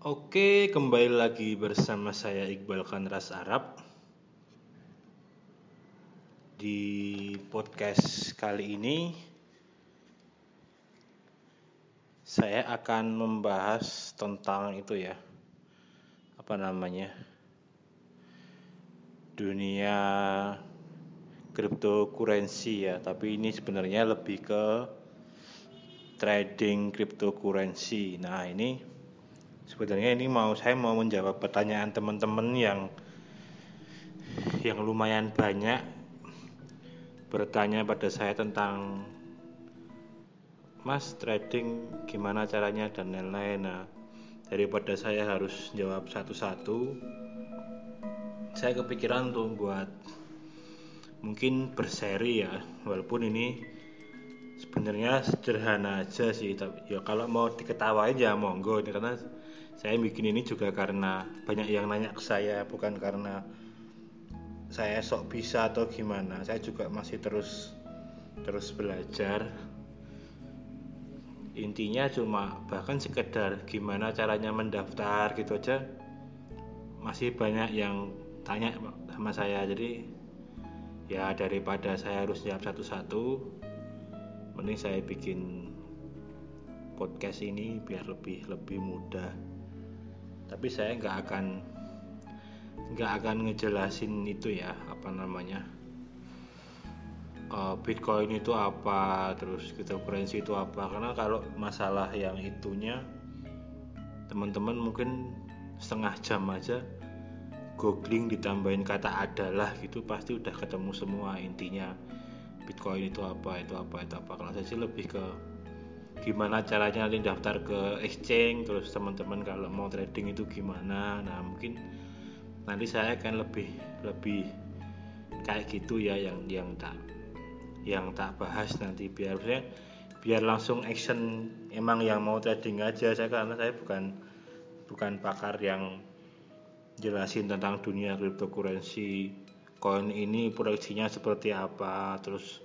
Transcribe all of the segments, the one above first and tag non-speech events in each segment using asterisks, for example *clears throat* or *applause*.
Oke, kembali lagi bersama saya Iqbal Kanras Arab. Di podcast kali ini Saya akan membahas tentang itu ya. Apa namanya? Dunia cryptocurrency ya. Tapi ini sebenarnya lebih ke trading cryptocurrency. Nah ini sebenarnya ini mau saya mau menjawab pertanyaan teman-teman yang yang lumayan banyak bertanya pada saya tentang Mas trading gimana caranya? dan lain-lain. Nah daripada saya harus jawab satu-satu saya kepikiran untuk buat mungkin berseri ya walaupun ini sebenarnya sederhana aja sih tapi ya kalau mau diketawain ya monggo. Ini karena saya bikin ini juga karena banyak yang nanya ke saya bukan karena saya sok bisa atau gimana. Saya juga masih terus terus belajar. Intinya cuma bahkan sekedar gimana caranya mendaftar gitu aja masih banyak yang tanya sama saya. Jadi ya daripada saya harus jawab satu-satu mending saya bikin podcast ini biar lebih lebih mudah. Tapi saya nggak akan nggak akan ngejelasin itu ya apa namanya. Uh, Bitcoin itu apa terus cryptocurrency itu apa. Karena kalau masalah yang itunya teman-teman mungkin setengah jam aja googling ditambahin kata adalah gitu pasti udah ketemu semua intinya Bitcoin itu apa itu apa itu apa. Kalau saya sih lebih ke gimana caranya nanti daftar ke exchange terus teman-teman kalau mau trading itu gimana. Nah mungkin nanti saya akan lebih lebih kayak gitu ya yang yang tak yang tak bahas nanti. Biar saya biar langsung action emang yang mau trading aja. Saya karena saya bukan bukan pakar yang jelasin tentang dunia cryptocurrency koin ini proyeksinya seperti apa? Terus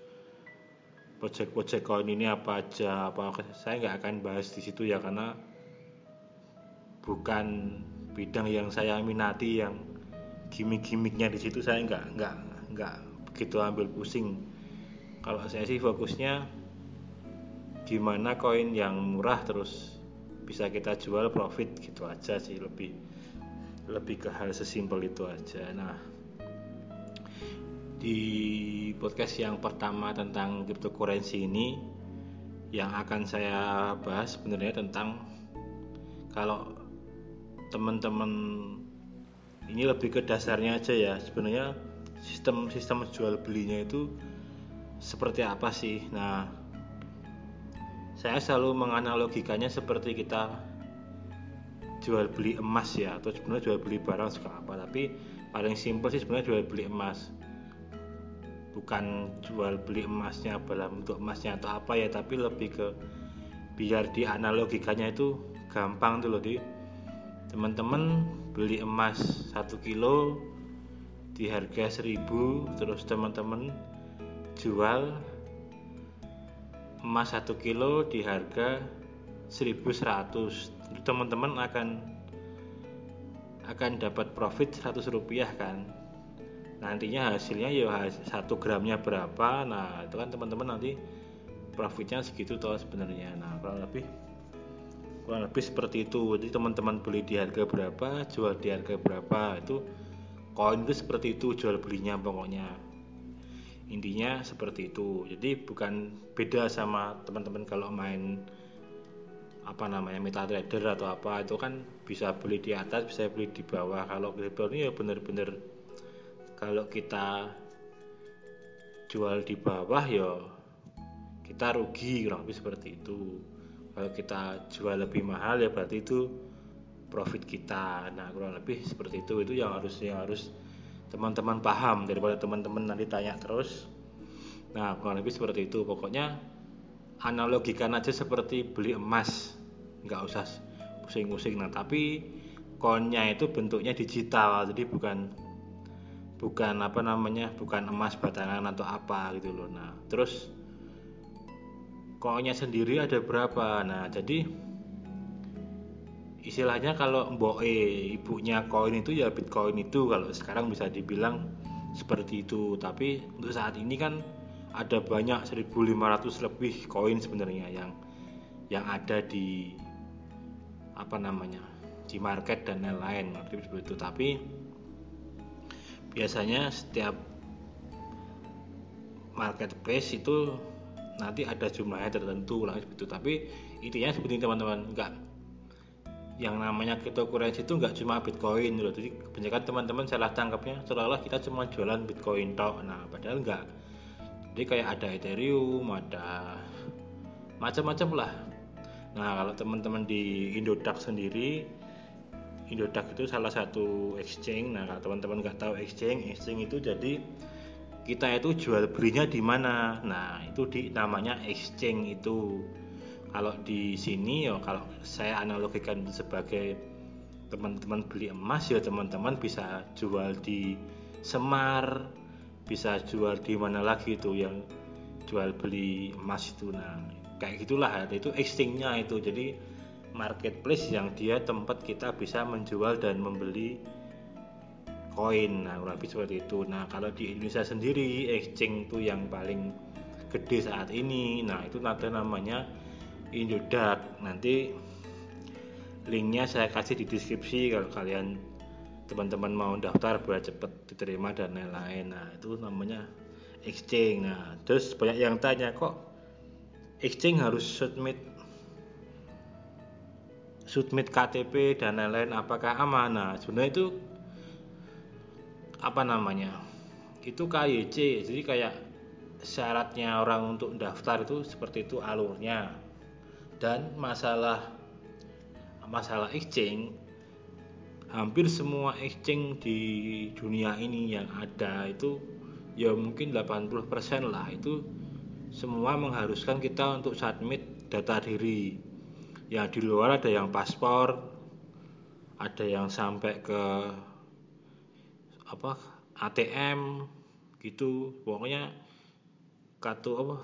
project-project koin ini apa aja? Apa saya nggak akan bahas di situ ya karena bukan bidang yang saya minati yang gimmick-gimmicknya di situ saya nggak nggak nggak begitu ambil pusing. Kalau saya sih fokusnya gimana koin yang murah terus bisa kita jual profit gitu aja sih lebih lebih ke hal sesimpel itu aja. Nah di podcast yang pertama tentang cryptocurrency ini yang akan saya bahas sebenarnya tentang kalau teman-teman ini lebih ke dasarnya aja ya sebenarnya sistem sistem jual belinya itu seperti apa sih? Nah saya selalu menganalogikannya seperti kita jual beli emas ya atau sebenarnya jual beli barang suka apa tapi paling simpel sih sebenarnya jual beli emas. Bukan jual beli emasnya dalam bentuk emasnya atau apa ya tapi lebih ke biar dianalogikannya itu gampang tuh loh di teman-teman beli emas satu kilo di harga 1000 terus teman-teman jual emas satu kilo di harga 1100 teman-teman akan akan dapat profit 100 rupiah kan. Nantinya hasilnya ya satu gramnya berapa? Nah itu kan teman-teman nanti profitnya segitu toh sebenarnya. Nah kurang lebih kurang lebih seperti itu. Jadi teman-teman beli di harga berapa jual di harga berapa itu koin itu seperti itu jual belinya pokoknya. Intinya seperti itu. Jadi bukan beda sama teman-teman kalau main apa namanya MetaTrader atau apa itu kan bisa beli di atas bisa beli di bawah. Kalau crypto ini ya bener-bener kalau kita jual di bawah ya kita rugi kurang lebih seperti itu. Kalau kita jual lebih mahal ya berarti itu profit kita. Nah kurang lebih seperti itu. Itu yang harus yang harus teman-teman paham daripada teman-teman nanti tanya terus. Nah kurang lebih seperti itu. Pokoknya analogikan aja seperti beli emas nggak usah pusing-pusing. Nah tapi konnya itu bentuknya digital jadi bukan bukan apa namanya bukan emas batangan atau apa gitu loh. Nah terus koinnya sendiri ada berapa? Nah jadi istilahnya kalau mbok ibunya koin itu ya bitcoin itu kalau sekarang bisa dibilang seperti itu. Tapi untuk saat ini kan ada banyak 1500 lebih koin sebenarnya yang yang ada di apa namanya di market dan lain-lain seperti itu. Tapi biasanya setiap marketplace itu nanti ada jumlahnya tertentu lah seperti itu tapi intinya seperti teman-teman enggak yang namanya cryptocurrency itu nggak cuma bitcoin loh jadi kebanyakan teman-teman salah tangkapnya seolah-olah kita cuma jualan bitcoin tok. Nah padahal enggak jadi kayak ada ethereum ada macam-macam lah nah kalau teman-teman di Indodax sendiri Indodax itu salah satu exchange. Nah kalau teman-teman nggak tahu exchange exchange itu jadi kita itu jual belinya di mana? Nah itu di namanya exchange itu. Kalau di sini ya kalau saya analogikan sebagai teman-teman beli emas ya teman-teman bisa jual di Semar bisa jual di mana lagi itu yang jual beli emas itu. Nah kayak gitulah itu exchange-nya itu. Jadi marketplace yang dia tempat kita bisa menjual dan membeli koin. Nah kurang lebih seperti itu. Nah kalau di Indonesia sendiri exchange itu yang paling gede saat ini. Nah itu ada namanya Indodax nanti linknya saya kasih di deskripsi kalau kalian teman-teman mau daftar biar cepet diterima dan lain-lain. Nah itu namanya exchange nah terus banyak yang tanya kok exchange harus submit. Submit KTP dan lain-lain apakah aman nah sebenarnya itu apa namanya? Itu KYC jadi kayak syaratnya orang untuk daftar itu seperti itu alurnya. Dan masalah masalah exchange hampir semua exchange di dunia ini yang ada itu ya mungkin 80% lah itu semua mengharuskan kita untuk submit data diri. Ya di luar ada yang paspor ada yang sampai ke apa ATM gitu. Pokoknya kartu apa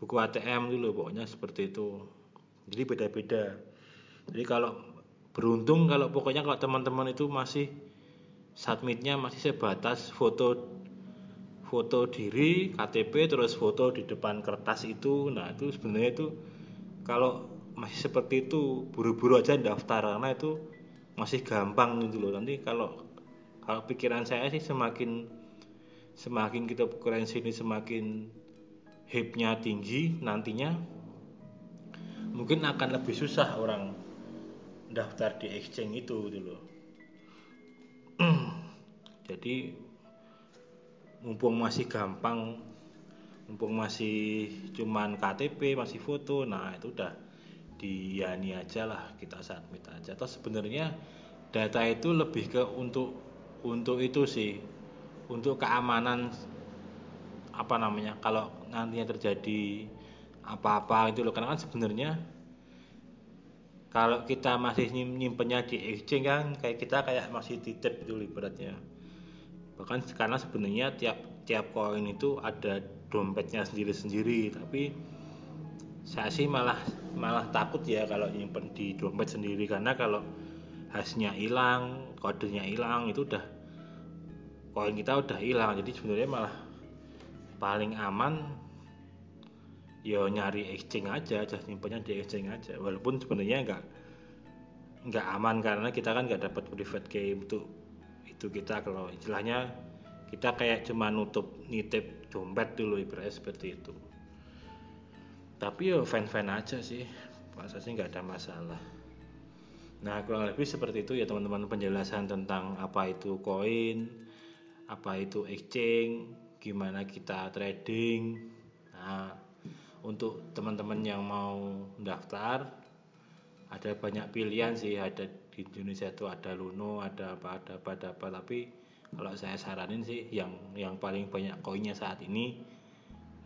buku ATM dulu pokoknya seperti itu. Jadi beda-beda. Jadi kalau beruntung kalau pokoknya kalau teman-teman itu masih submitnya masih sebatas foto foto diri KTP terus foto di depan kertas itu. Nah itu sebenarnya itu kalau masih seperti itu buru-buru aja daftar karena itu masih gampang gitu loh. Nanti kalau kalau pikiran saya sih semakin semakin kita currency ini semakin hype-nya tinggi nantinya mungkin akan lebih susah orang daftar di exchange itu gitu *clears throat* jadi mumpung masih gampang mumpung masih cuman KTP masih foto nah itu udah diani aja lah kita submit aja. Atau sebenarnya data itu lebih ke untuk untuk itu sih untuk keamanan apa namanya kalau nantinya terjadi apa-apa itu loh. Karena kan sebenarnya kalau kita masih nyimpennya di exchange kan kayak kita kayak masih titip itu ibaratnya bahkan karena sebenarnya tiap tiap koin itu ada dompetnya sendiri-sendiri tapi saya sih malah malah takut ya kalau nyimpen di dompet sendiri. Karena kalau hasilnya hilang kodenya hilang itu udah koin kita udah hilang. Jadi sebenarnya malah paling aman ya nyari exchange aja aja nyimpannya di exchange aja. Walaupun sebenarnya nggak nggak aman karena kita kan nggak dapat private key untuk itu kita kalau istilahnya kita kayak cuma nutup nitip dompet dulu ibaratnya seperti itu. Tapi ya fan-fan aja sih masa sih nggak ada masalah. Nah kurang lebih seperti itu ya teman-teman penjelasan tentang apa itu koin apa itu exchange gimana kita trading. Nah untuk teman-teman yang mau daftar ada banyak pilihan sih ada di Indonesia itu ada Luno ada apa ada apa ada apa. Tapi kalau saya saranin sih yang yang paling banyak koinnya saat ini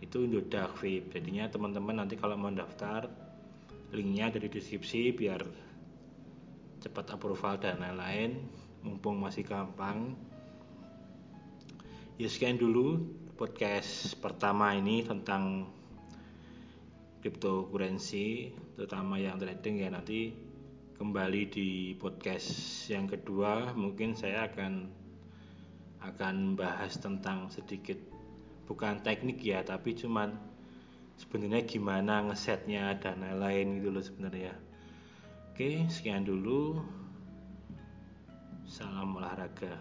itu Indodax VIP jadinya teman-teman nanti kalau mau daftar linknya ada di deskripsi biar cepat approval dan lain-lain. Mumpung masih gampang. Ya sekian dulu podcast pertama ini tentang cryptocurrency terutama yang trading. Ya nanti kembali di podcast yang kedua. Mungkin saya akan akan bahas tentang sedikit bukan teknik ya tapi cuman sebenarnya gimana ngesetnya dan lain-lain gitu loh sebenarnya. Oke sekian dulu. Salam olahraga